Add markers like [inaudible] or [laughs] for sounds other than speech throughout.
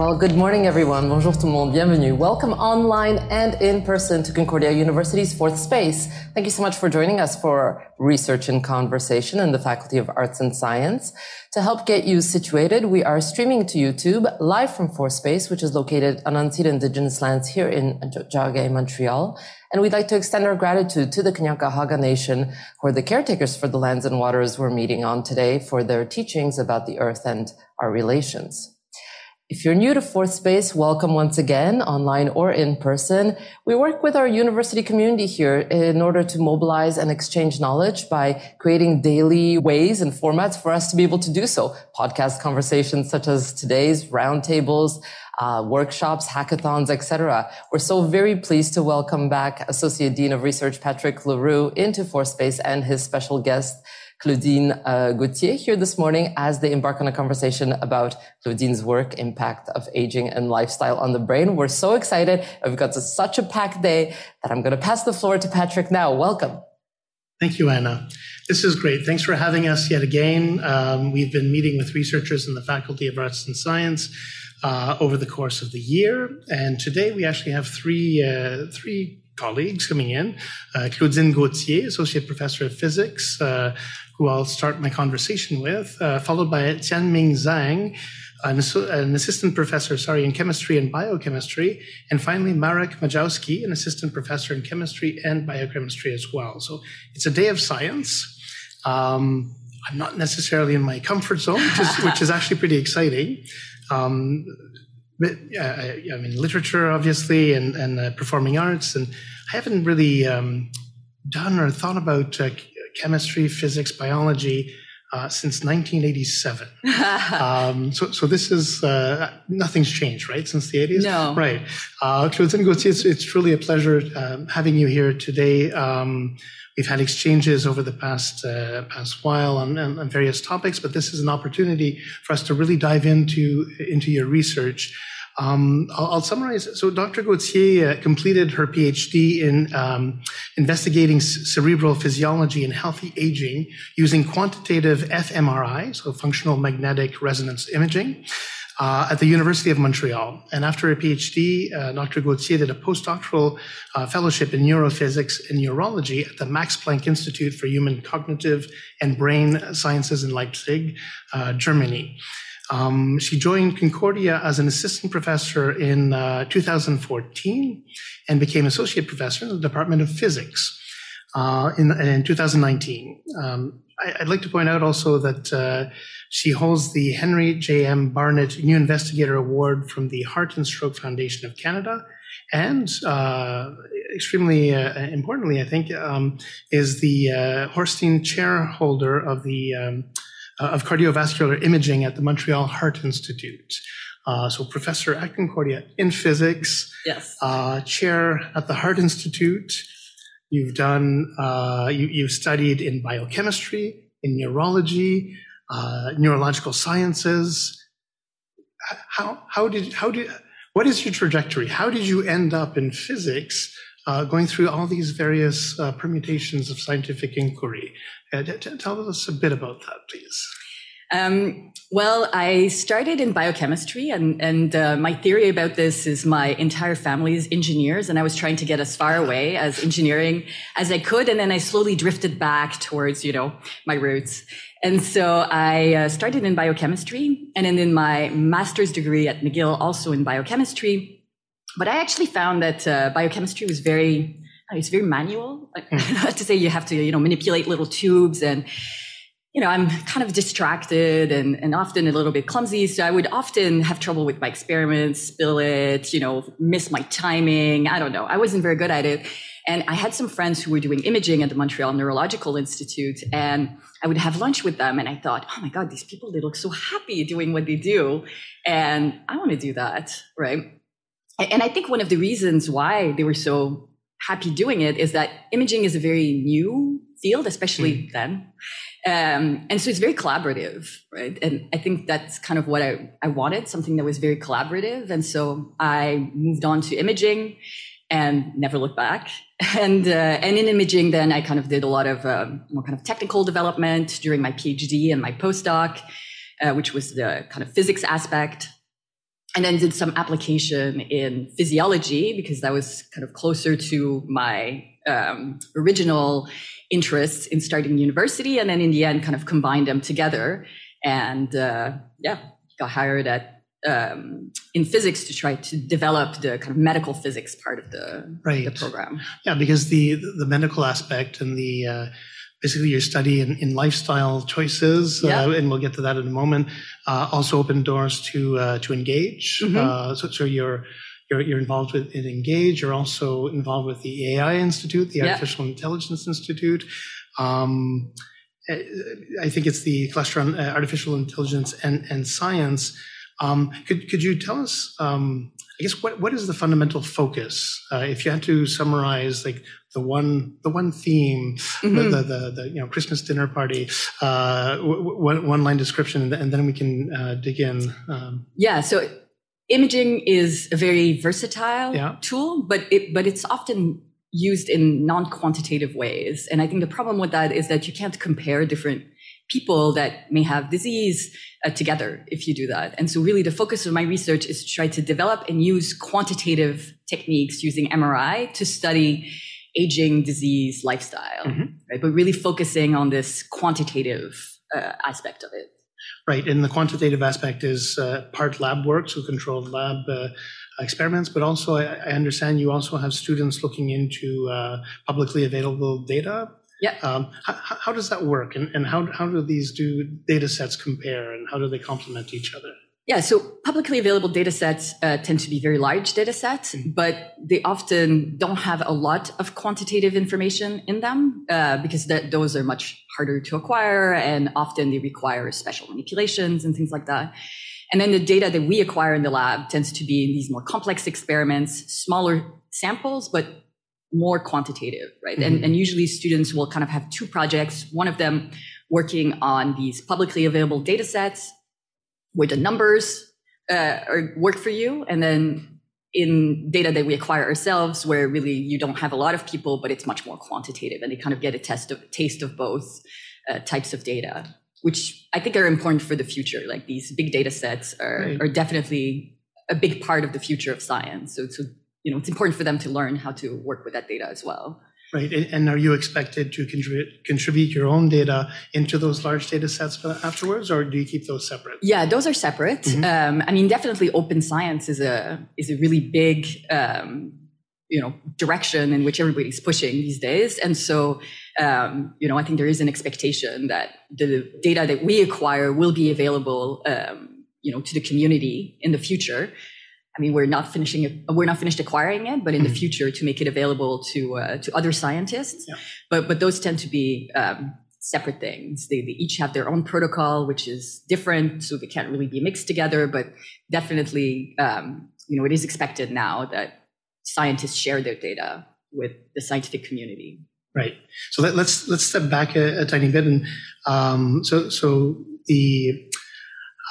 Well, good morning, everyone. Bonjour tout le monde. Bienvenue. Welcome online and in person to Concordia University's fourth space. Thank you so much for joining us for research and conversation in the Faculty of Arts and Science. To help get you situated, we are streaming to YouTube live from Fourth Space, which is located on unceded indigenous lands here in Tiohtià:ke, Montreal. And we'd like to extend our gratitude to the Kanien'kehá:ka Nation, who are the caretakers for the lands and waters we're meeting on today for their teachings about the earth and our relations. If you're new to Fourth Space, welcome once again, online or in person. We work with our university community here in order to mobilize and exchange knowledge by creating daily ways and formats for us to be able to do so. Podcast conversations such as today's roundtables, uh, workshops, hackathons, etc. We're so very pleased to welcome back Associate Dean of Research Patrick Leroux into Fourth Space and his special guest, Claudine uh, Gauthier here this morning as they embark on a conversation about Claudine's work, impact of aging and lifestyle on the brain. We're so excited. We've got such a packed day that I'm going to pass the floor to Patrick now. Welcome. Thank you, Anna. This is great. Thanks for having us yet again. Um, we've been meeting with researchers in the Faculty of Arts and Science uh, over the course of the year, and today we actually have three uh, three colleagues coming in. Uh, Claudine Gauthier, Associate Professor of Physics, uh, who I'll start my conversation with, uh, followed by Tianming Zhang, an, an, assistant professor, sorry, in chemistry and biochemistry, and finally Marek Majewski, an assistant professor in chemistry and biochemistry as well. So it's a day of science. Um, I'm not necessarily in my comfort zone, which is, which is actually pretty exciting. Um, but, uh, I mean, literature, obviously, and, and uh, performing arts, and I haven't really um, done or thought about uh, chemistry, physics, biology uh, since 1987. [laughs] um, so, so this is uh, nothing's changed, right, since the 80s. No, right. Uh, Claudine Gauthier, it's, it's truly a pleasure um, having you here today. Um, we've had exchanges over the past uh, past while on, on, various topics, but this is an opportunity for us to really dive into into your research. Um, I'll, I'll, summarize. So, Dr. Gauthier uh, completed her PhD in um, investigating cerebral physiology and healthy aging using quantitative fMRI, so functional magnetic resonance imaging. Uh, at the University of Montreal. And after a PhD, uh, Dr. Gauthier did a postdoctoral uh, fellowship in neurophysics and neurology at the Max Planck Institute for Human Cognitive and Brain Sciences in Leipzig, uh, Germany. Um, she joined Concordia as an assistant professor in uh, 2014 and became associate professor in the Department of Physics uh, in, in, 2019. Um, I, would like to point out also that uh, she holds the Henry J.M. Barnett New Investigator Award from the Heart and Stroke Foundation of Canada. And uh, extremely uh, importantly, I think, um, is the uh, Hornstein Chair holder of the um, of cardiovascular imaging at the Montreal Heart Institute. Uh, so, professor at Concordia in physics, yes, uh, chair at the Heart Institute. You've done, uh, you, you've studied in biochemistry, in neurology, uh, neurological sciences. How, how did, how did, what is your trajectory? How did you end up in physics, uh, going through all these various permutations of scientific inquiry? Uh, tell us a bit about that, please. Um, well, I started in biochemistry, and, and uh, my theory about this is my entire family is engineers, and I was trying to get as far away as engineering as I could, and then I slowly drifted back towards, you know, my roots. And so I uh, started in biochemistry, and then in my master's degree at McGill, also in biochemistry. But I actually found that uh, biochemistry was very it's very manual. Mm. [laughs] to say you have to, you know, manipulate little tubes and, you know, I'm kind of distracted and, and often a little bit clumsy. So I would often have trouble with my experiments, spill it, you know, miss my timing. I don't know. I wasn't very good at it. And I had some friends who were doing imaging at the Montreal Neurological Institute and I would have lunch with them and I thought, oh my God, these people, they look so happy doing what they do. And I want to do that. Right. And I think one of the reasons why they were so happy doing it is that imaging is a very new field, especially mm. then. Um, and so it's very collaborative, right? And I think that's kind of what I, I wanted, something that was very collaborative. And so I moved on to imaging and never looked back. [laughs] And, uh, and in imaging, then I kind of did a lot of um, more kind of technical development during my PhD and my postdoc, uh, which was the kind of physics aspect. And then did some application in physiology because that was kind of closer to my um, original interests in starting university. And then in the end, kind of combined them together. And uh, yeah, got hired at um, in physics to try to develop the kind of medical physics part of the, right. the program. Yeah, because the the medical aspect and the uh, basically your study in, in lifestyle choices, uh, yeah. uh, and we'll get to that in a moment. Uh, also open doors to uh, to engage. Mm-hmm. Uh, so, so you're you're, you're involved with in Engage. You're also involved with the AI Institute, the Artificial Intelligence Institute. Um, I think it's the cluster on uh, artificial intelligence and, and science. Um, could, could you tell us, um, I guess, what, what is the fundamental focus? Uh, if you had to summarize like the one the one theme, mm-hmm. the, the, the, the, you know Christmas dinner party, uh, one, one line description, and then we can uh, dig in. Um, yeah. So imaging is a very versatile yeah. tool, but it, but it's often used in non-quantitative ways. And I think the problem with that is that you can't compare different people that may have disease uh, together if you do that. And so really the focus of my research is to try to develop and use quantitative techniques using MRI to study aging, disease, lifestyle, mm-hmm. right? But really focusing on this quantitative uh, aspect of it. Right, and the quantitative aspect is uh, part lab work, so controlled lab uh, experiments, but also I, I, understand you also have students looking into uh, publicly available data. Yeah. Um, how, how, does that work, and, and how how do these do data sets compare, and how do they complement each other? Yeah, so publicly available data sets uh, tend to be very large data sets, mm-hmm. but they often don't have a lot of quantitative information in them uh, because th- those are much harder to acquire and often they require special manipulations and things like that. And then the data that we acquire in the lab tends to be in these more complex experiments, smaller samples, but more quantitative, right? Mm-hmm. And, and usually students will kind of have two projects, one of them working on these publicly available data sets where the numbers uh, are, work for you, and then in data that we acquire ourselves, where really you don't have a lot of people, but it's much more quantitative, and they kind of get a test of taste of both uh, types of data, which I think are important for the future. Like these big data sets are right. are definitely a big part of the future of science. So, so you know, it's important for them to learn how to work with that data as well. Right. And are you expected to contribute, contribute your own data into those large data sets afterwards, or do you keep those separate? Yeah, those are separate. Mm-hmm. Um, I mean, definitely open science is a, is a really big, um, you know, direction in which everybody's pushing these days. And so, um, you know, I think there is an expectation that the data that we acquire will be available, um, you know, to the community in the future. I mean, we're not finishing it, we're not finished acquiring it, but in mm-hmm. the future to make it available to uh, to other scientists. Yeah. But but those tend to be um, separate things. They, they each have their own protocol, which is different, so they can't really be mixed together. But definitely, um, you know, it is expected now that scientists share their data with the scientific community. Right. So let, us let's, let's step back a, a tiny bit, and um, so so the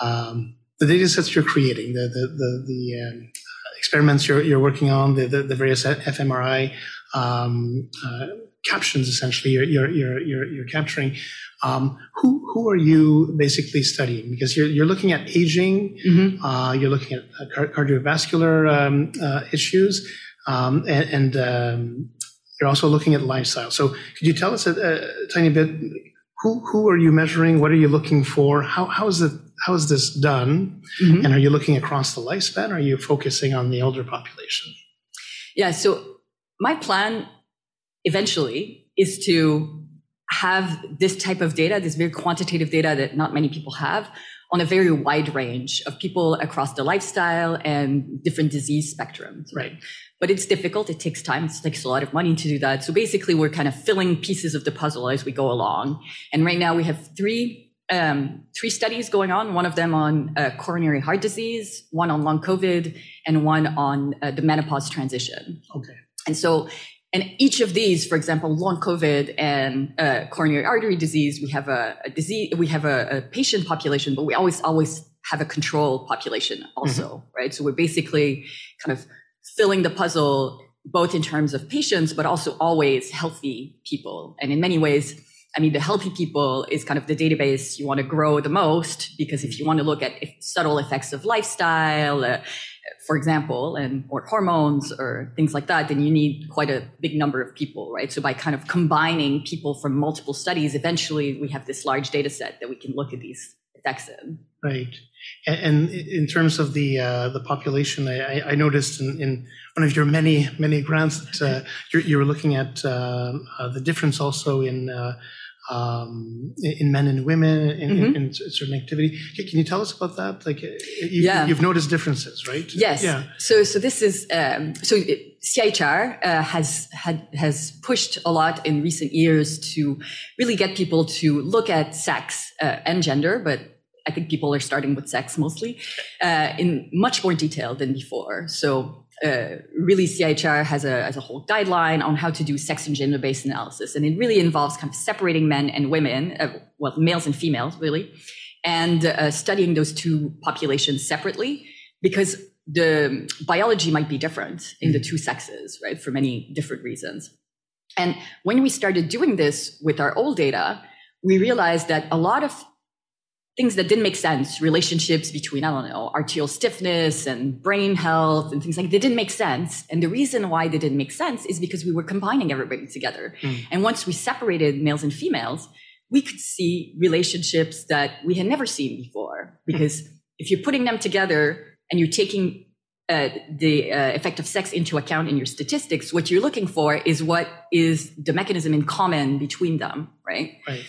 um, the data sets you're creating, the the the, the um, experiments you're, you're working on, the, the, the various fMRI um, uh, captions, essentially you're you're you're you're, you're capturing. Um, who who are you basically studying? Because you're you're looking at aging, mm-hmm. uh, you're looking at uh, cardiovascular um, uh, issues, um, and, and um, you're also looking at lifestyle. So could you tell us a, a, tiny bit? Who who are you measuring? What are you looking for? How how is it how is this done? Mm-hmm. And are you looking across the lifespan? Or are you focusing on the elder population? Yeah. So my plan eventually is to have this type of data, this very quantitative data that not many people have on a very wide range of people across the lifestyle and different disease spectrums. Right. But it's difficult. It takes time. It takes a lot of money to do that. So basically we're kind of filling pieces of the puzzle as we go along. And right now we have three um, three studies going on, one of them on uh, coronary heart disease, one on long COVID, and one on uh, the menopause transition. Okay. And so, and each of these, for example, long COVID and uh, coronary artery disease, we have a, a disease, we have a, a, patient population, but we always, always have a control population also, mm-hmm. right? So we're basically kind of filling the puzzle both in terms of patients, but also always healthy people. And in many ways, I mean, the healthy people is kind of the database you want to grow the most because if you want to look at subtle effects of lifestyle, uh, for example, and or hormones or things like that, then you need quite a big number of people, right? So by kind of combining people from multiple studies, eventually we have this large data set that we can look at these effects in. Right. And, in terms of the uh, the population, I, I noticed in, in, one of your many many grants that uh, you were looking at uh, uh, the difference also in uh, um, in men and women in, mm-hmm. in, in, certain activity. Can you tell us about that? Like, you, yeah. you've noticed differences, right? Yes. Yeah. So, so this is um, so CIHR uh, has had has pushed a lot in recent years to really get people to look at sex uh, and gender, but I think people are starting with sex mostly uh, in much more detail than before. So uh, really CIHR has a, has a whole guideline on how to do sex and gender based analysis. And it really involves kind of separating men and women, uh, well, males and females, really, and uh, studying those two populations separately because the biology might be different in the mm-hmm. two sexes, right, for many different reasons. And when we started doing this with our old data, we realized that a lot of things that didn't make sense, relationships between, I don't know, arterial stiffness and brain health and things like they didn't make sense. And the reason why they didn't make sense is because we were combining everybody together. Mm. And once we separated males and females, we could see relationships that we had never seen before. Because mm. if you're putting them together and you're taking uh, the uh, effect of sex into account in your statistics, what you're looking for is what is the mechanism in common between them, right? Right.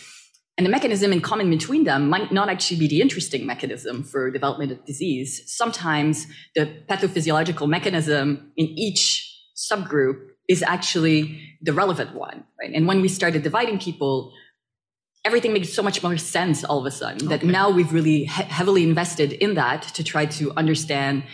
And the mechanism in common between them might not actually be the interesting mechanism for development of disease. Sometimes the pathophysiological mechanism in each subgroup is actually the relevant one, right? And when we started dividing people, everything makes so much more sense all of a sudden okay. that now we've really he- heavily invested in that to try to understand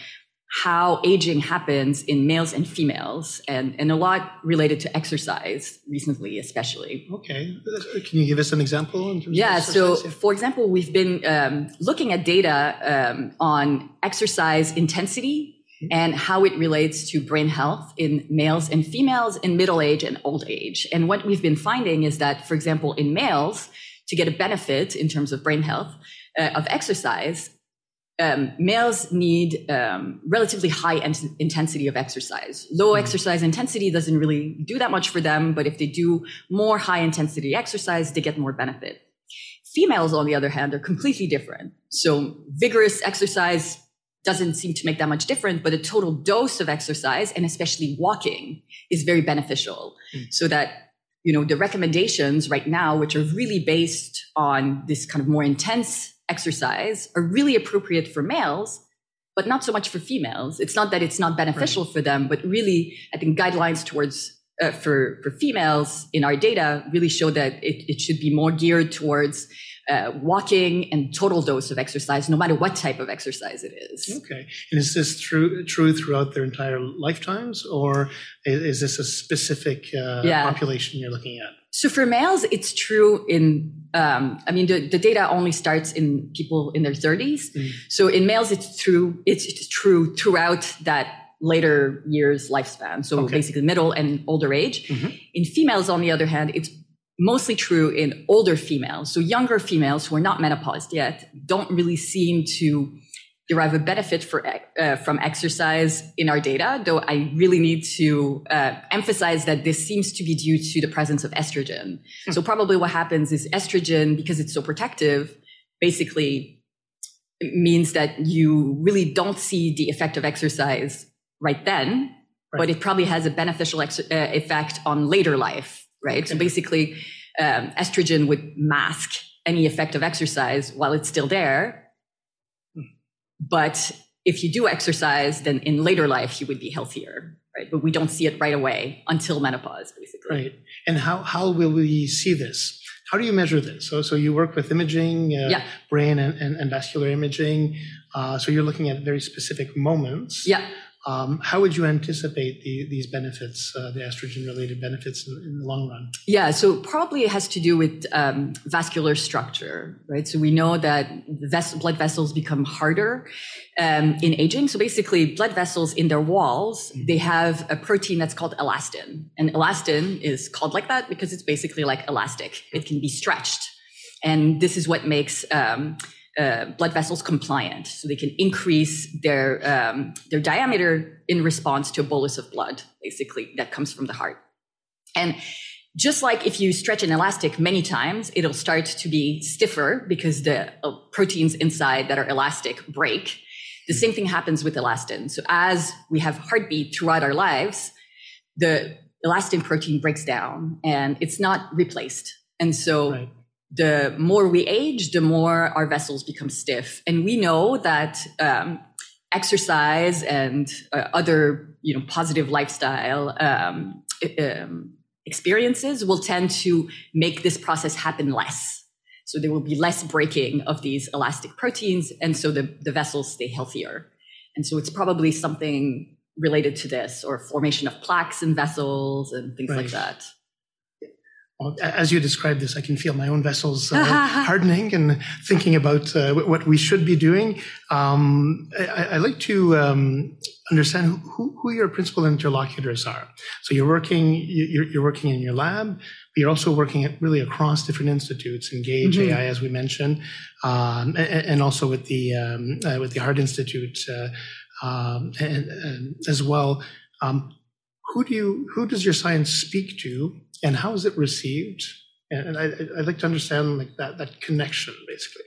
how aging happens in males and females and, and a lot related to exercise recently especially. Okay. Can you give us an example yeah so for example we've been um, looking at data um, on exercise intensity and how it relates to brain health in males and females in middle age and old age. And what we've been finding is that for example in males to get a benefit in terms of brain health uh, of exercise um, males need um, relatively high ent- intensity of exercise. Low mm. exercise intensity doesn't really do that much for them, but if they do more high intensity exercise, they get more benefit. Females, on the other hand, are completely different. So vigorous exercise doesn't seem to make that much difference, but a total dose of exercise and especially walking is very beneficial. Mm. So that you know the recommendations right now, which are really based on this kind of more intense exercise are really appropriate for males, but not so much for females. It's not that it's not beneficial right. for them, but really, I think guidelines towards uh, for for females in our data really show that it, it should be more geared towards uh, walking and total dose of exercise, no matter what type of exercise it is. Okay, and is this true true throughout their entire lifetimes, or is this a specific uh, yeah. population you're looking at? So for males, it's true in, um, I mean, the, the, data only starts in people in their 30s. Mm. So in males, it's true, it's, it's, true throughout that later years lifespan. So okay. basically middle and older age. Mm-hmm. In females, on the other hand, it's mostly true in older females. So younger females who are not menopaused yet don't really seem to derive a benefit for, uh, from exercise in our data, though I really need to uh, emphasize that this seems to be due to the presence of estrogen. Hmm. So probably what happens is estrogen, because it's so protective, basically means that you really don't see the effect of exercise right then, right. but it probably has a beneficial ex- uh, effect on later life, right? Okay. So basically, um, estrogen would mask any effect of exercise while it's still there but if you do exercise, then in later life you would be healthier, right? But we don't see it right away until menopause, basically. Right. And how how will we see this? How do you measure this? So so you work with imaging, uh, yeah. brain and, and, and, vascular imaging. Uh, so you're looking at very specific moments. Yeah. Um, how would you anticipate the, these benefits, uh, the estrogen-related benefits, in, in, the long run? Yeah, so probably it has to do with um, vascular structure, right? So we know that ves- blood vessels become harder um, in aging. So basically, blood vessels in their walls mm-hmm. they have a protein that's called elastin, and elastin is called like that because it's basically like elastic. It can be stretched, and this is what makes um, uh, blood vessels compliant, so they can increase their um, their diameter in response to a bolus of blood, basically that comes from the heart. And just like if you stretch an elastic many times, it'll start to be stiffer because the uh, proteins inside that are elastic break. The same thing happens with elastin. So as we have heartbeat throughout our lives, the elastin protein breaks down and it's not replaced. And so right the more we age, the more our vessels become stiff. And we know that um, exercise and uh, other, you know, positive lifestyle um, um, experiences will tend to make this process happen less. So there will be less breaking of these elastic proteins, and so the, the vessels stay healthier. And so it's probably something related to this, or formation of plaques in vessels and things right. like that as you describe this, I can feel my own vessels uh, [laughs] hardening and thinking about uh, what we should be doing. Um, I, I, like to um, understand who, who, your principal interlocutors are. So you're working, you're, you're, working in your lab, but you're also working at really across different institutes, Engage mm-hmm. AI, as we mentioned, um, and, and, also with the um, uh, with the Heart Institute uh, um, and, and as well. Um, who do you who does your science speak to and how is it received? And I, would like to understand like that that connection, basically.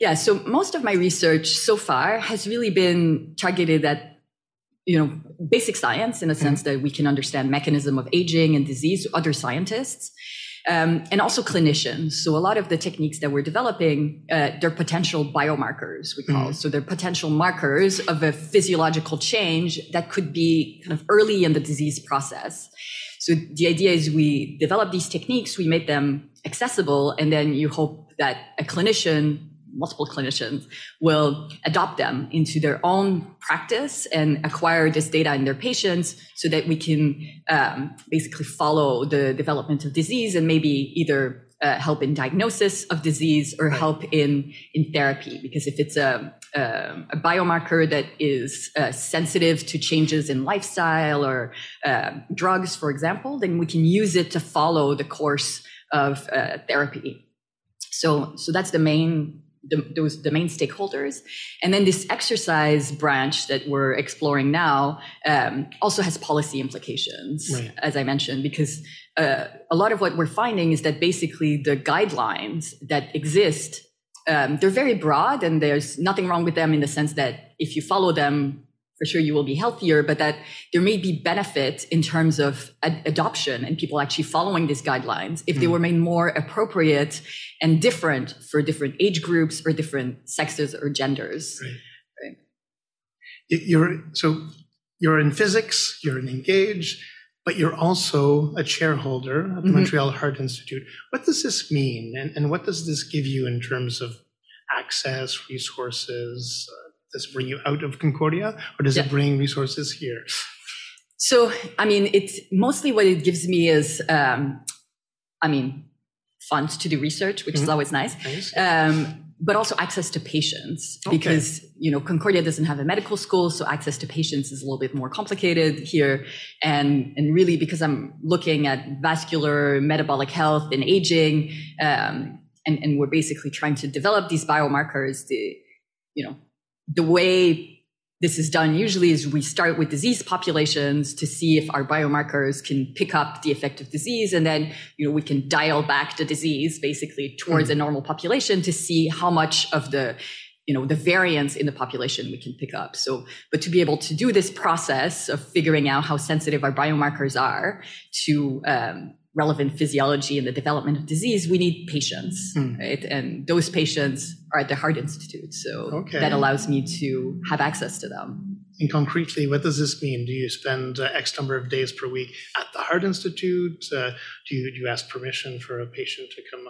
Yeah. So most of my research so far has really been targeted at you know basic science in a sense mm-hmm. that we can understand mechanism of aging and disease other scientists um, and also clinicians. So a lot of the techniques that we're developing, uh, they're potential biomarkers, we call. Mm. So they're potential markers of a physiological change that could be kind of early in the disease process. So the idea is we develop these techniques, we make them accessible, and then you hope that a clinician multiple clinicians will adopt them into their own practice and acquire this data in their patients so that we can um, basically follow the development of disease and maybe either uh, help in diagnosis of disease or help in in therapy. Because if it's a a, a biomarker that is uh, sensitive to changes in lifestyle or uh, drugs for example then we can use it to follow the course of uh, therapy so so that's the main the, those the main stakeholders and then this exercise branch that we're exploring now um, also has policy implications right. as i mentioned because uh, a lot of what we're finding is that basically the guidelines that exist um, they're very broad and there's nothing wrong with them in the sense that if you follow them for sure you will be healthier, but that there may be benefit in terms of ad- adoption and people actually following these guidelines if mm. they hmm. were made more appropriate and different for different age groups or different sexes or genders. Right. right. You're so you're in physics, you're in Engage, but you're also a chairholder at the mm-hmm. Montreal Heart Institute. What does this mean, and, and what does this give you in terms of access, resources? Uh, does it bring you out of Concordia or does yeah. it bring resources here? So, I mean, it's mostly what it gives me is, um, I mean, funds to do research, which mm-hmm. is always nice. nice. Um, but also access to patients okay. because you know concordia doesn't have a medical school so access to patients is a little bit more complicated here and and really because i'm looking at vascular metabolic health and aging um, and, and we're basically trying to develop these biomarkers to you know the way this is done usually is we start with disease populations to see if our biomarkers can pick up the effect of disease and then you know we can dial back the disease basically towards mm. a normal population to see how much of the you know the variance in the population we can pick up so but to be able to do this process of figuring out how sensitive our biomarkers are to um, relevant physiology and the development of disease, we need patients, mm. right? And those patients are at the Heart Institute. So okay. that allows me to have access to them. And concretely, what does this mean? Do you spend uh, X number of days per week at the Heart Institute? Uh, do, you, do you ask permission for a patient to come?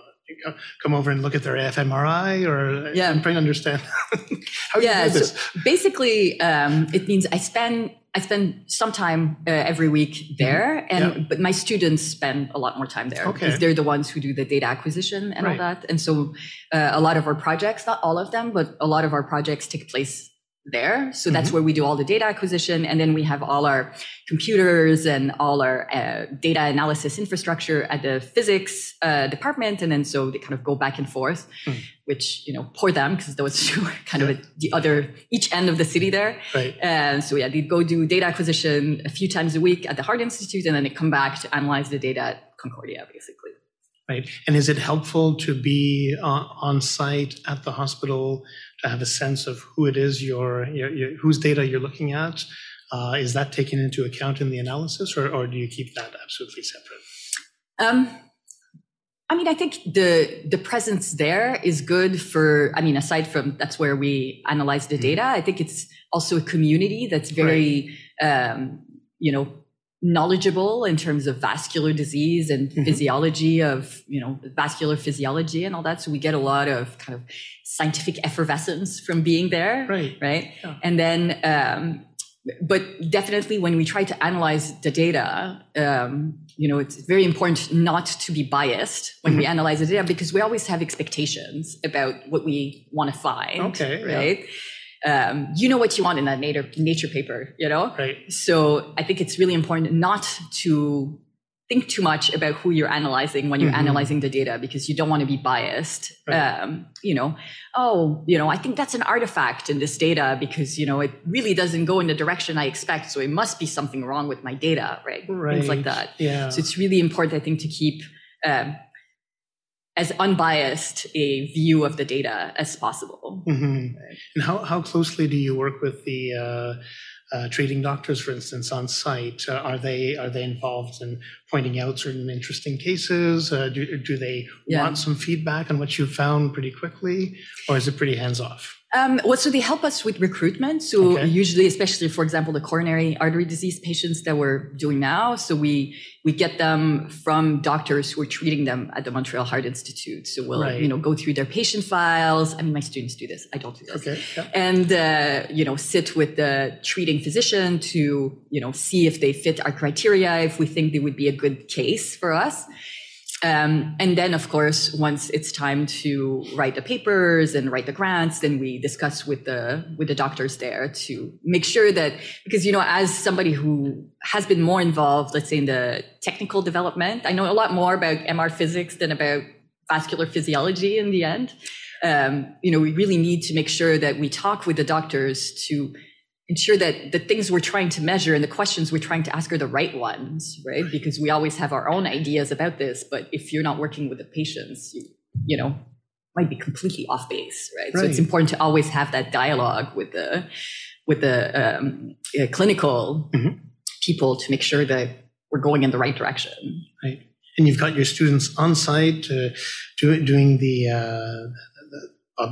Come over and look at their fMRI, or yeah. I'm trying to understand [laughs] how yeah, you do this. So basically, um, it means I spend I spend some time uh, every week Mm-hmm. there, and Yeah. but my students spend a lot more time there Okay. because they're the ones who do the data acquisition and all that. And so, uh, a lot of our projects, not all of them, but a lot of our projects take place there. So that's Mm-hmm. where we do all the data acquisition, and then we have all our computers and all our uh, data analysis infrastructure at the physics uh, department, and then so they kind of go back and forth, Hmm. which you know poor them because those [laughs] two are kind of at the other each end of the city there. Right. And so yeah, they'd go do data acquisition a few times a week at the Heart Institute, and then they come back to analyze the data at Concordia, basically. Right. And is it helpful to be on, on site at the hospital to have a sense of who it is you're, you're, you're whose data you're looking at? Uh, is that taken into account in the analysis, or, or do you keep that absolutely separate? Um, I mean, I think the the presence there is good for. I mean, aside from that's where we analyze the data. I think it's also a community that's very, um, you know, knowledgeable in terms of vascular disease and Mhm. physiology of you know vascular physiology and all that. So we get a lot of kind of scientific effervescence from being there, Right. right? Yeah. And then, um, but definitely when we try to analyze the data, um, you know, it's very important not to be biased when we analyze the data because we always have expectations about what we want to find. Okay, yeah. Um, you know what you want in that nature, nature paper, you know? Right. So I think it's really important not to think too much about who you're analyzing when you're Mhm. analyzing the data because you don't want to be biased. Right. Um, you know, oh, you know, I think that's an artifact in this data because, you know, it really doesn't go in the direction I expect. So it must be something wrong with my data, right? Right. Things like that. Yeah. So it's really important, I think, to keep um, as unbiased a view of the data as possible. Mhm. And how, how closely do you work with the uh, uh, treating doctors, for instance, on site? Uh, are they are they involved in pointing out certain interesting cases? Uh, do, do they Yeah. want some feedback on what you've found pretty quickly, or is it pretty hands off? Um, well, so they help us with recruitment. So Okay. usually, especially for example, the coronary artery disease patients that we're doing now. So we we get them from doctors who are treating them at the Montreal Heart Institute. So we'll Right. you know go through their patient files. I mean, my students do this. I don't do this. Okay. Yeah. And uh, you know, sit with the treating physician to you know see if they fit our criteria, if we think they would be a good case for us. Um, and then, of course, once it's time to write the papers and write the grants, then we discuss with the with the doctors there to make sure that because you know, as somebody who has been more involved, let's say in the technical development, I know a lot more about MR physics than about vascular physiology in the end. Um, you know, we really need to make sure that we talk with the doctors to ensure that the things we're trying to measure and the questions we're trying to ask are the right ones, right? Because we always have our own ideas about this, but if you're not working with the patients, you, you know, might be completely off base, right? So it's important to always have that dialogue with the with the um, uh, clinical Mhm. people to make sure that we're going in the right direction. Right. And you've got your students on site uh, do, doing the, the uh,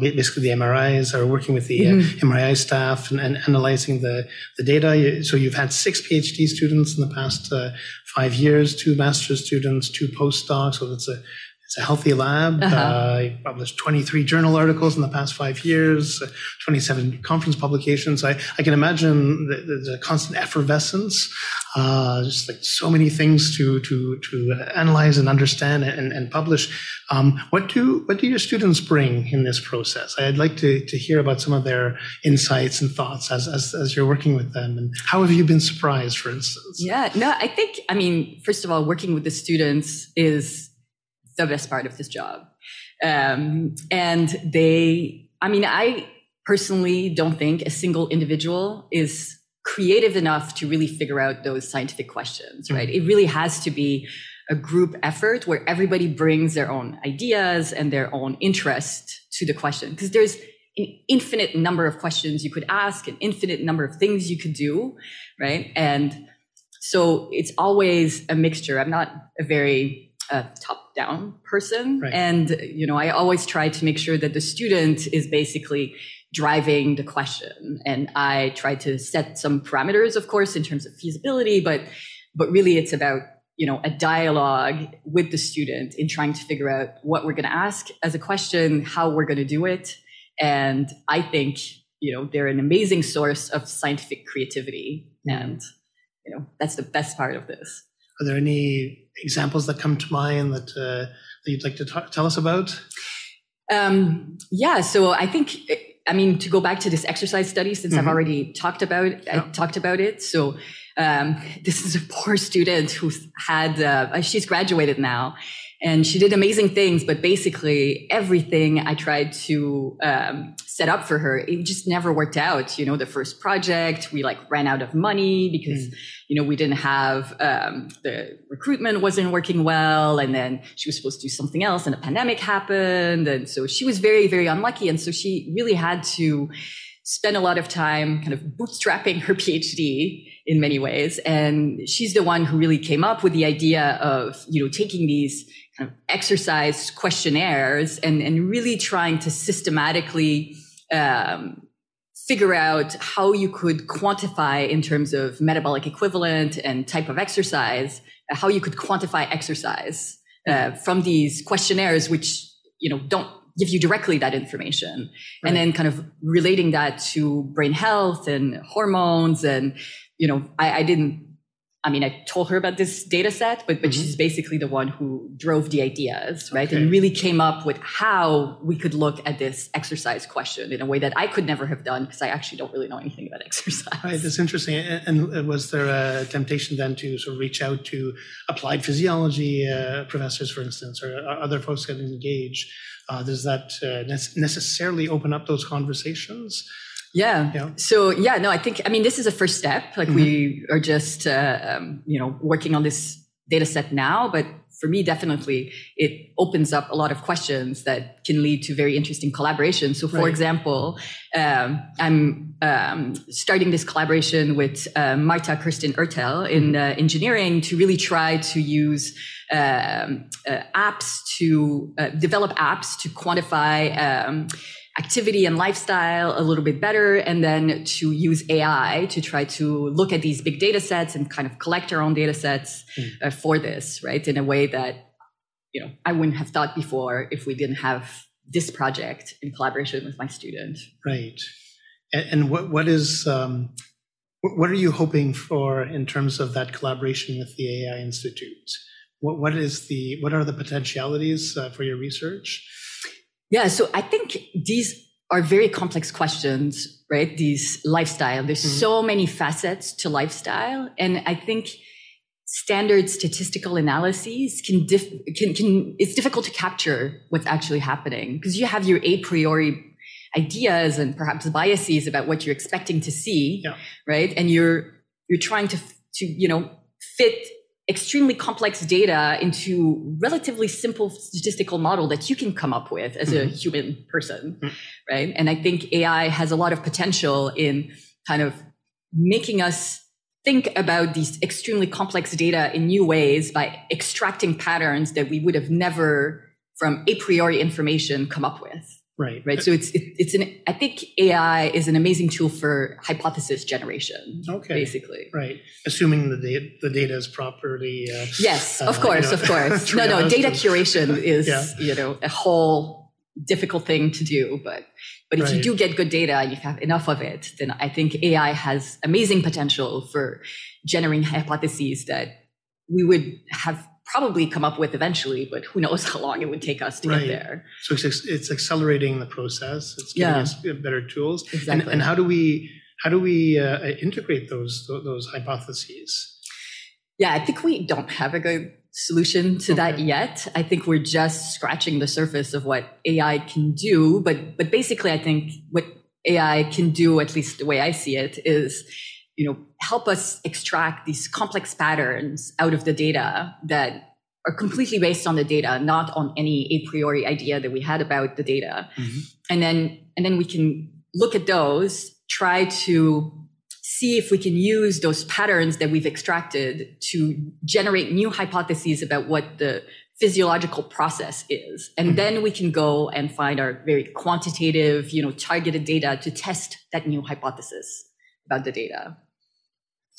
basically the MRIs or working with the uh, Mhm. MRI staff and, and analyzing the, the data. So you've had six PhD students in the past uh, five years, two master's students, two postdocs. So it's a it's a healthy lab. Uh-huh. Uh, you published 23 journal articles in the past five years, uh, 27 conference publications. I, I can imagine the, the, the constant effervescence, uh, just like so many things to to to analyze and understand and, and publish. Um, what do what do your students bring in this process? I'd like to to hear about some of their insights and thoughts as as, as you're working with them, and how have you been surprised, for instance? Yeah, no, I think, I mean, first of all, working with the students is the best part of this job. Um, and they, I mean, I personally don't think a single individual is creative enough to really figure out those scientific questions, right? It really has to be a group effort where everybody brings their own ideas and their own interest to the question. Because there's an infinite number of questions you could ask, an infinite number of things you could do, right? And so it's always a mixture. I'm not a very uh, top down person. Right. And, you know, I always try to make sure that the student is basically driving the question. And I try to set some parameters, of course, in terms of feasibility, but, but really it's about, you know, a dialogue with the student in trying to figure out what we're going to ask as a question, how we're going to do it. And I think, you know, they're an amazing source of scientific creativity. Mm-hmm. And, you know, that's the best part of this. Are there any examples that come to mind that, uh, that you'd like to talk, tell us about? Um, yeah. So I think, I mean, to go back to this exercise study, since mm-hmm. I've already talked about, yeah. I talked about it. So, um, this is a poor student who's had, uh, she's graduated now and she did amazing things, but basically everything I tried to um, set up for her, it just never worked out. You know, the first project, we like ran out of money because, mm. you know, we didn't have, um, the recruitment wasn't working well. And then she was supposed to do something else and a pandemic happened. And so she was very, very unlucky. And so she really had to spend a lot of time kind of bootstrapping her [laughs] PhD in many ways. And she's the one who really came up with the idea of, you know, taking these exercise questionnaires and, and really trying to systematically um, figure out how you could quantify in terms of metabolic equivalent and type of exercise, uh, how you could quantify exercise uh, from these questionnaires, which, you know, don't give you directly that information right. and then kind of relating that to brain health and hormones and you know I, I didn't I mean, I told her about this data set, but, but mm-hmm. she's basically the one who drove the ideas, right? Okay. And really came up with how we could look at this exercise question in a way that I could never have done because I actually don't really know anything about [laughs] exercise. Right, that's interesting. And was there a temptation then to sort of reach out to applied physiology uh, professors, for instance, or other folks getting engaged? Uh, does that uh, necessarily open up those conversations? Yeah. yeah. So yeah, no, I think I mean this is a first step. Like mm-hmm. we are just uh, um, you know working on this data set now, but for me, definitely, it opens up a lot of questions that can lead to very interesting collaborations. So, for right. example, um, I'm um, starting this collaboration with uh, Marta Kersten-Oertel in mm-hmm. uh, engineering to really try to use um, uh, apps to uh, develop apps to quantify um, activity and lifestyle a little bit better and then to use ai to try to look at these big data sets and kind of collect our own data sets mm. uh, for this right in a way that you know i wouldn't have thought before if we didn't have this project in collaboration with my student. Right. And, and what what is um, what are you hoping for in terms of that collaboration with the ai institute? What, what is the what are the potentialities uh, for your research yeah. So I think these are very complex questions, right? These lifestyle. There's mm-hmm. so many facets to lifestyle. And I think standard statistical analyses can, diff- can, can, it's difficult to capture what's actually happening because you have your a priori ideas and perhaps biases about what you're expecting to see, yeah. right? And you're, you're trying to, to, you know, fit extremely complex data into relatively simple statistical model that you can come up with as mm-hmm. a human person mm-hmm. right and i think ai has a lot of potential in kind of making us think about these extremely complex data in new ways by extracting patterns that we would have never from a priori information come up with Right. Right. So it's it, it's an I think AI is an amazing tool for hypothesis generation. Okay. Basically. Right. Assuming the data the data is properly. Uh, yes, of course, you know, of course. [laughs] no, no. Data curation is yeah. you know a whole difficult thing to do, but but if right. you do get good data and you have enough of it, then I think AI has amazing potential for generating hypotheses that we would have probably come up with eventually, but who knows how long it would take us to right. get there. So it's, it's accelerating the process. It's giving yeah. us better tools. Exactly. And, and how do we how do we uh, integrate those those hypotheses? Yeah, I think we don't have a good solution to okay. that yet. I think we're just scratching the surface of what AI can do. But but basically, I think what AI can do, at least the way I see it, is you know, help us extract these complex patterns out of the data that are completely based on the data, not on any a priori idea that we had about the data. Mm-hmm. And then, and then we can look at those, try to see if we can use those patterns that we've extracted to generate new hypotheses about what the physiological process is. And mm-hmm. then we can go and find our very quantitative, you know, targeted data to test that new hypothesis about the data.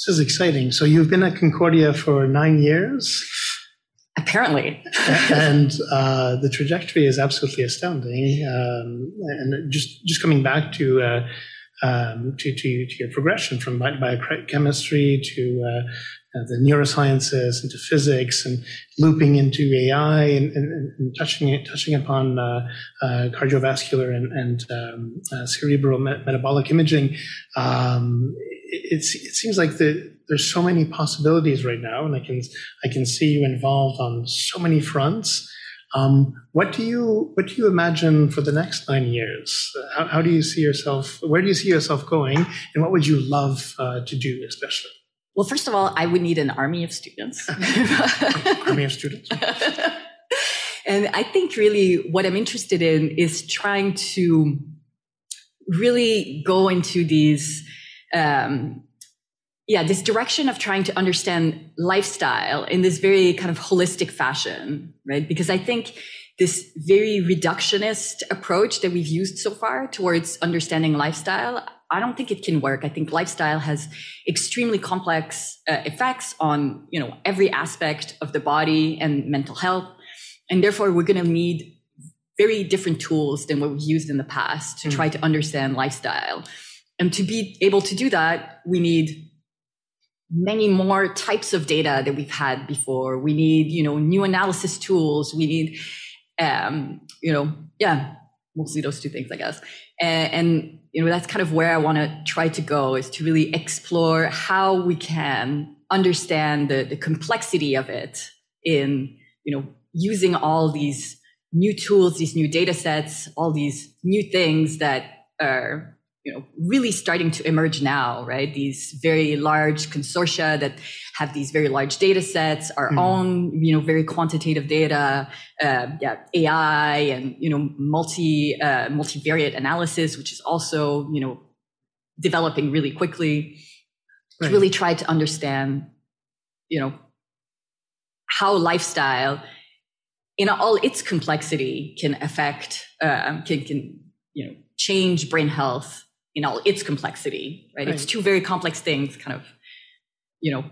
This is exciting. So you've been at Concordia for nine years. Apparently. and uh, the trajectory is absolutely astounding. Um, and just just coming back to, uh, um, to, to, to your progression from biochemistry to uh, uh, the neurosciences into physics and looping into AI and, and, and touching it, touching upon uh, uh, cardiovascular and, and um, uh, cerebral me- metabolic imaging. Um, it, it, seems like the, there's so many possibilities right now, and I can I can see you involved on so many fronts. Um, what do you what do you imagine for the next nine years? How, how, do you see yourself? Where do you see yourself going? And what would you love uh, to do, especially? Well, first of all, I would need an army of students. [laughs] army of students. [laughs] and I think really what I'm interested in is trying to really go into these, um, yeah, this direction of trying to understand lifestyle in this very kind of holistic fashion, right? Because I think this very reductionist approach that we've used so far towards understanding lifestyle, I don't think it can work. I think lifestyle has extremely complex uh, effects on, you know, every aspect of the body and mental health. And therefore we're going to need very different tools than what we've used in the past to mm. try to understand lifestyle. And to be able to do that, we need many more types of data that we've had before. We need, you know, new analysis tools. We need, um, you know, yeah, mostly those two things, I guess. And, and you know, that's kind of where I want to try to go is to really explore how we can understand the, the complexity of it in, you know, using all these new tools, these new data sets, all these new things that are you know, really starting to emerge now, right? These very large consortia that have these very large data sets, our mm. own, you know, very quantitative data, uh, yeah, AI and, you know, multi, uh, multivariate analysis, which is also, you know, developing really quickly right. to really try to understand, you know, how lifestyle in all its complexity can affect, uh, can, can, you know, change brain health in all its complexity, right? right? It's two very complex things kind of, you know,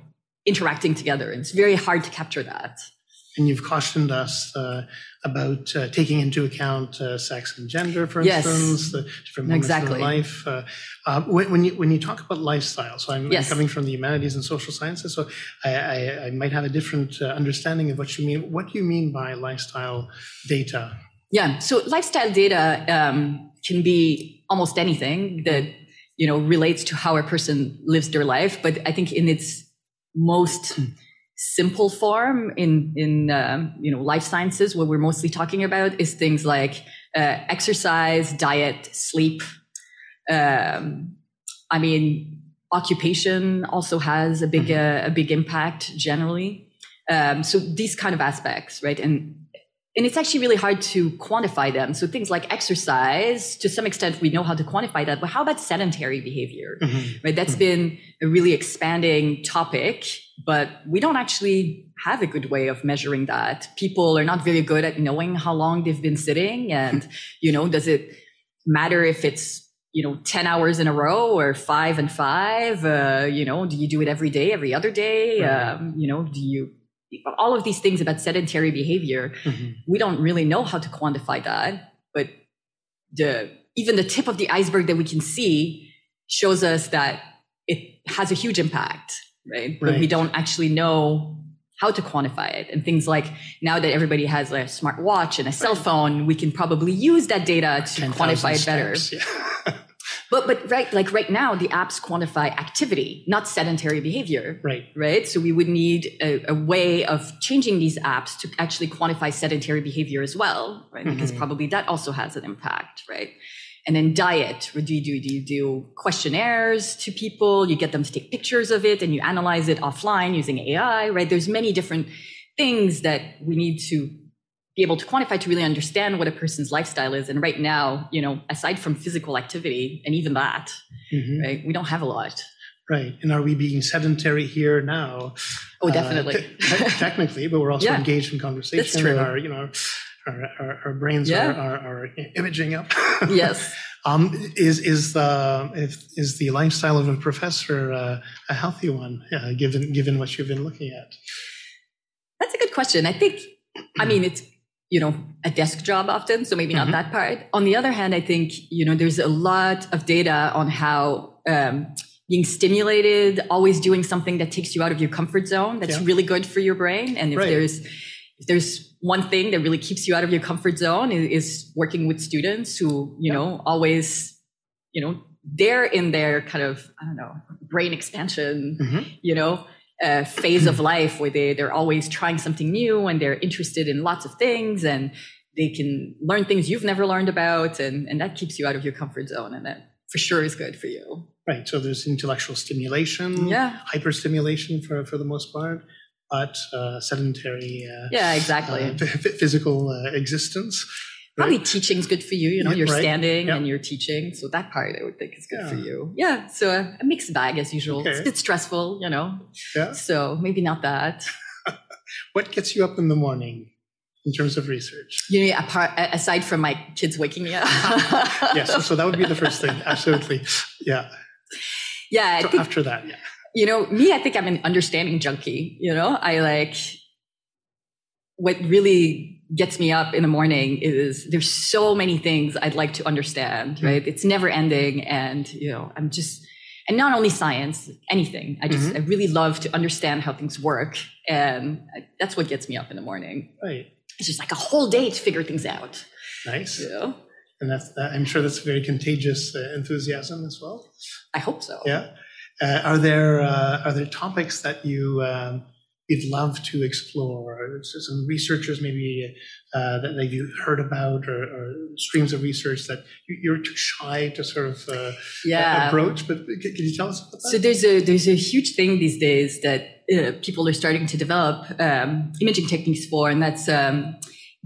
interacting together. And it's very hard to capture that. And you've cautioned us uh, about uh, taking into account uh, sex and gender, for yes. instance, the different moments exactly. in life. Uh, uh, when, when, you when you talk about lifestyle, so I'm, yes. I'm, coming from the humanities and social sciences, so I, I, I might have a different uh, understanding of what you mean. What do you mean by lifestyle data? Yeah, so lifestyle data um, can be almost anything that you know relates to how a person lives their life. But i think in its most simple form in in um, you know life sciences what we're mostly talking about is things like uh, exercise diet sleep. Um, i mean occupation also has a big mm-hmm. uh, a big impact generally. Um, so these kind of aspects right? And and it's actually really hard to quantify them. So things like exercise, to some extent, we know how to quantify that. But how about sedentary behavior? Mm-hmm. Right? That's mm-hmm. been a really expanding topic, but we don't actually have a good way of measuring that. People are not very good at knowing how long they've been sitting. [laughs] And, you know, does it matter if it's you know 10 hours in a row or five and five uh, you know do you do it every day every other day right. um, you know do you all of these things about sedentary behavior, mm-hmm. we don't really know how to quantify that. But the even the tip of the iceberg that we can see shows us that it has a huge impact, right? right. But we don't actually know how to quantify it. And things like now that everybody has a smart watch and a cell phone, we can probably use that data to quantify it better. Yeah. [laughs] But but right, like right now, the apps quantify activity, not sedentary behavior. Right. Right. So we would need a, a way of changing these apps to actually quantify sedentary behavior as well, right? Mm-hmm. Because probably that also has an impact, right? And then diet, do you do? Do you do questionnaires to people? You get them to take pictures of it and you analyze it offline using AI, right? There's many different things that we need to be able to quantify to really understand what a person's lifestyle is. And right now, you know, aside from physical activity and even that, mm-hmm. right, we don't have a lot. Right. And are we being sedentary here now? Oh, definitely. Uh, te- technically, but we're also yeah. engaged in conversation. That's true. And our, you know, our, our, our brains yeah. are, are, are, imaging up. yes. [laughs] Um, is is the if, is the lifestyle of a professor uh, a healthy one, uh, given given what you've been looking at? That's a good question. I think, I mean, it's you know a desk job often, so maybe mm-hmm. not that part. On the other hand, I think you know there's a lot of data on how. Um, being stimulated, always doing something that takes you out of your comfort zone. That's yeah. really good for your brain. And if right. there's if there's one thing that really keeps you out of your comfort zone is, is working with students who, you know, always, you know, they're in their kind of, I don't know, brain expansion, mm-hmm. you know, uh, phase of life where they, they're always trying something new and they're interested in lots of things and they can learn things you've never learned about. And, and that keeps you out of your comfort zone. And that for sure is good for you. Right. So there's intellectual stimulation, yeah. hyperstimulation for, for the most part but uh, sedentary. Uh, yeah, exactly. Uh, [laughs] physical uh, existence. Probably teaching's good for you. You know, you're right. standing yep. and you're teaching, so that part I would think is good yeah. for you. Yeah. So a, a mixed bag as usual. Okay. It's a bit stressful, you know. Yeah. So maybe not that. [laughs] what gets you up in the morning? in terms of research? You know, apart, aside from my kids waking me up. [laughs] yes, so, so, that would be the first thing. [laughs] Absolutely. Yeah. Yeah. So after that, yeah you know, me, I think I'm an understanding junkie. You know, I like what really gets me up in the morning is there's so many things I'd like to understand, mm-hmm. right? It's never ending. And, you know, I'm just, and not only science, anything. I just, mm-hmm. I really love to understand how things work. And that's what gets me up in the morning. Right. It's just like a whole day to figure things out. Nice. You know? And that's, that, I'm sure that's very contagious uh, enthusiasm as well. I hope so. Yeah. Uh, are there uh, are there topics that you um, you'd love to explore? Some researchers maybe uh, that, that you heard about, or, or, streams of research that you're too shy to sort of uh, yeah. approach. But can you tell us about that? So there's a there's a huge thing these days that uh, people are starting to develop um, imaging techniques for, and that's um,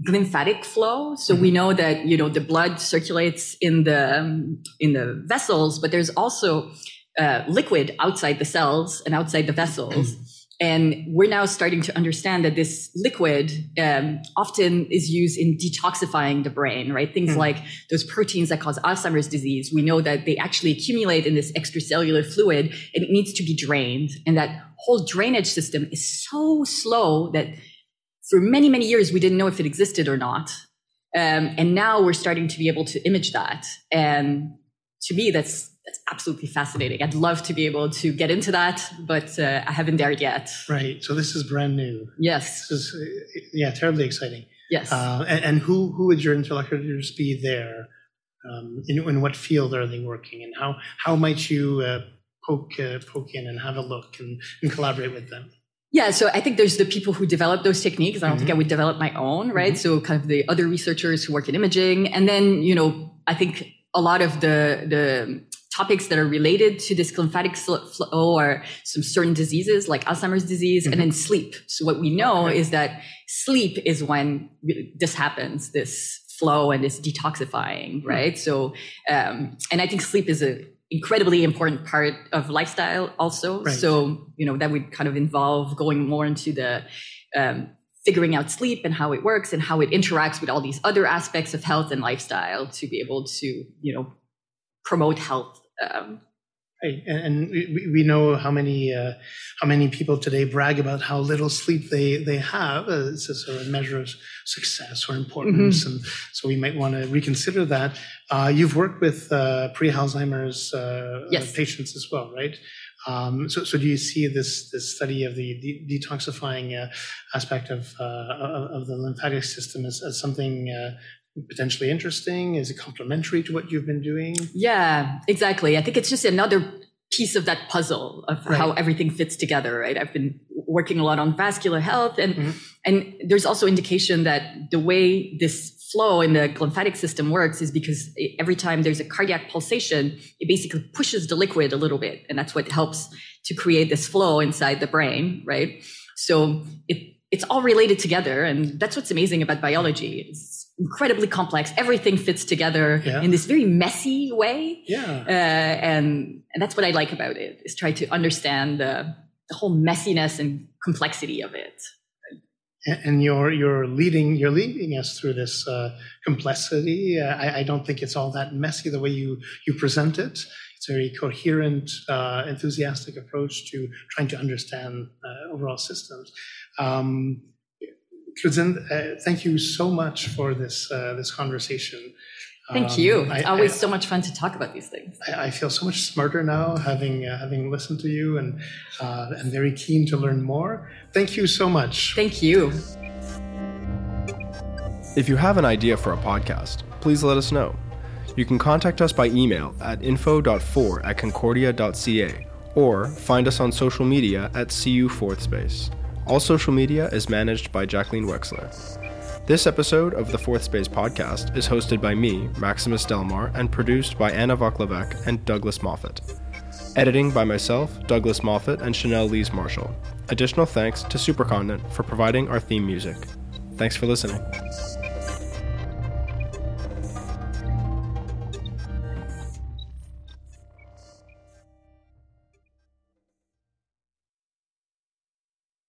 glymphatic flow. So mm-hmm. we know that you know the blood circulates in the um, in the vessels, but there's also uh, liquid outside the cells and outside the vessels. And we're now starting to understand that this liquid um, often is used in detoxifying the brain, right? Things mm. like those proteins that cause Alzheimer's disease. We know that they actually accumulate in this extracellular fluid and it needs to be drained. And that whole drainage system is so slow that for many, many years, we didn't know if it existed or not. Um, and now we're starting to be able to image that. And to me, that's that's absolutely fascinating. I'd love to be able to get into that, but uh, I haven't dared yet. Right. So this is brand new. Yes. This is yeah, terribly exciting. Yes. Uh, and, and, who who would your interlocutors be there? Um, in, in, what field are they working, and how how might you uh, poke uh, poke in and have a look and, and collaborate with them? Yeah, so I think there's the people who develop those techniques. I don't mm-hmm. think I would develop my own, right? Mm-hmm. So kind of the other researchers who work in imaging, and then you know I think a lot of the the topics that are related to this glymphatic flow or some certain diseases like Alzheimer's disease mm-hmm. and then sleep. So what we know okay. is that sleep is when this happens, this flow and this detoxifying, mm-hmm. right? So, um, and I think sleep is a incredibly important part of lifestyle also. Right. So, you know, that would kind of involve going more into the, um, figuring out sleep and how it works and how it interacts with all these other aspects of health and lifestyle to be able to, you know, promote health um, Right. And, we, we know how many uh, how many people today brag about how little sleep they they have. Uh, it's a sort of measure of success or importance, mm-hmm. and so we might want to reconsider that. Uh, you've worked with uh, pre-Alzheimer's uh, yes. patients as well, right? Um, so, so do you see this this study of the de- detoxifying uh, aspect of of the glymphatic system as, as something potentially interesting? Is it complementary to what you've been doing? Yeah, exactly. I think it's just another piece of that puzzle of right. how everything fits together, right? I've been working a lot on vascular health and mm-hmm. and there's also indication that the way this flow in the glymphatic system works is because every time there's a cardiac pulsation, it basically pushes the liquid a little bit and that's what helps to create this flow inside the brain, right? So it it's all related together and that's what's amazing about biology. It's incredibly complex. Everything fits together yeah. in this very messy way. Yeah. Uh, and, and that's what I like about it is try to understand the, the whole messiness and complexity of it. and you're you're leading you're leading us through this uh, complexity. Uh, I, I, don't think it's all that messy the way you you present it. It's a very coherent, uh, enthusiastic approach to trying to understand uh, overall systems. Um, uh, thank you so much for this uh, this conversation. Thank um, you. It's I, always I, so much fun to talk about these things. I, I feel so much smarter now, having uh, having listened to you, and uh, I'm very keen to learn more. Thank you so much. Thank you. If you have an idea for a podcast, please let us know. You can contact us by email at info.4 at concordia.ca or find us on social media at CU Fourth Space. All social media is managed by Jacqueline Wexler. This episode of the Fourth Space podcast is hosted by me, Maximus Delmar, and produced by Anna Voklavek and Douglas Moffat. Editing by myself, Douglas Moffat, and Chanel Lees Marshall. Additional thanks to Supercontinent for providing our theme music. Thanks for listening.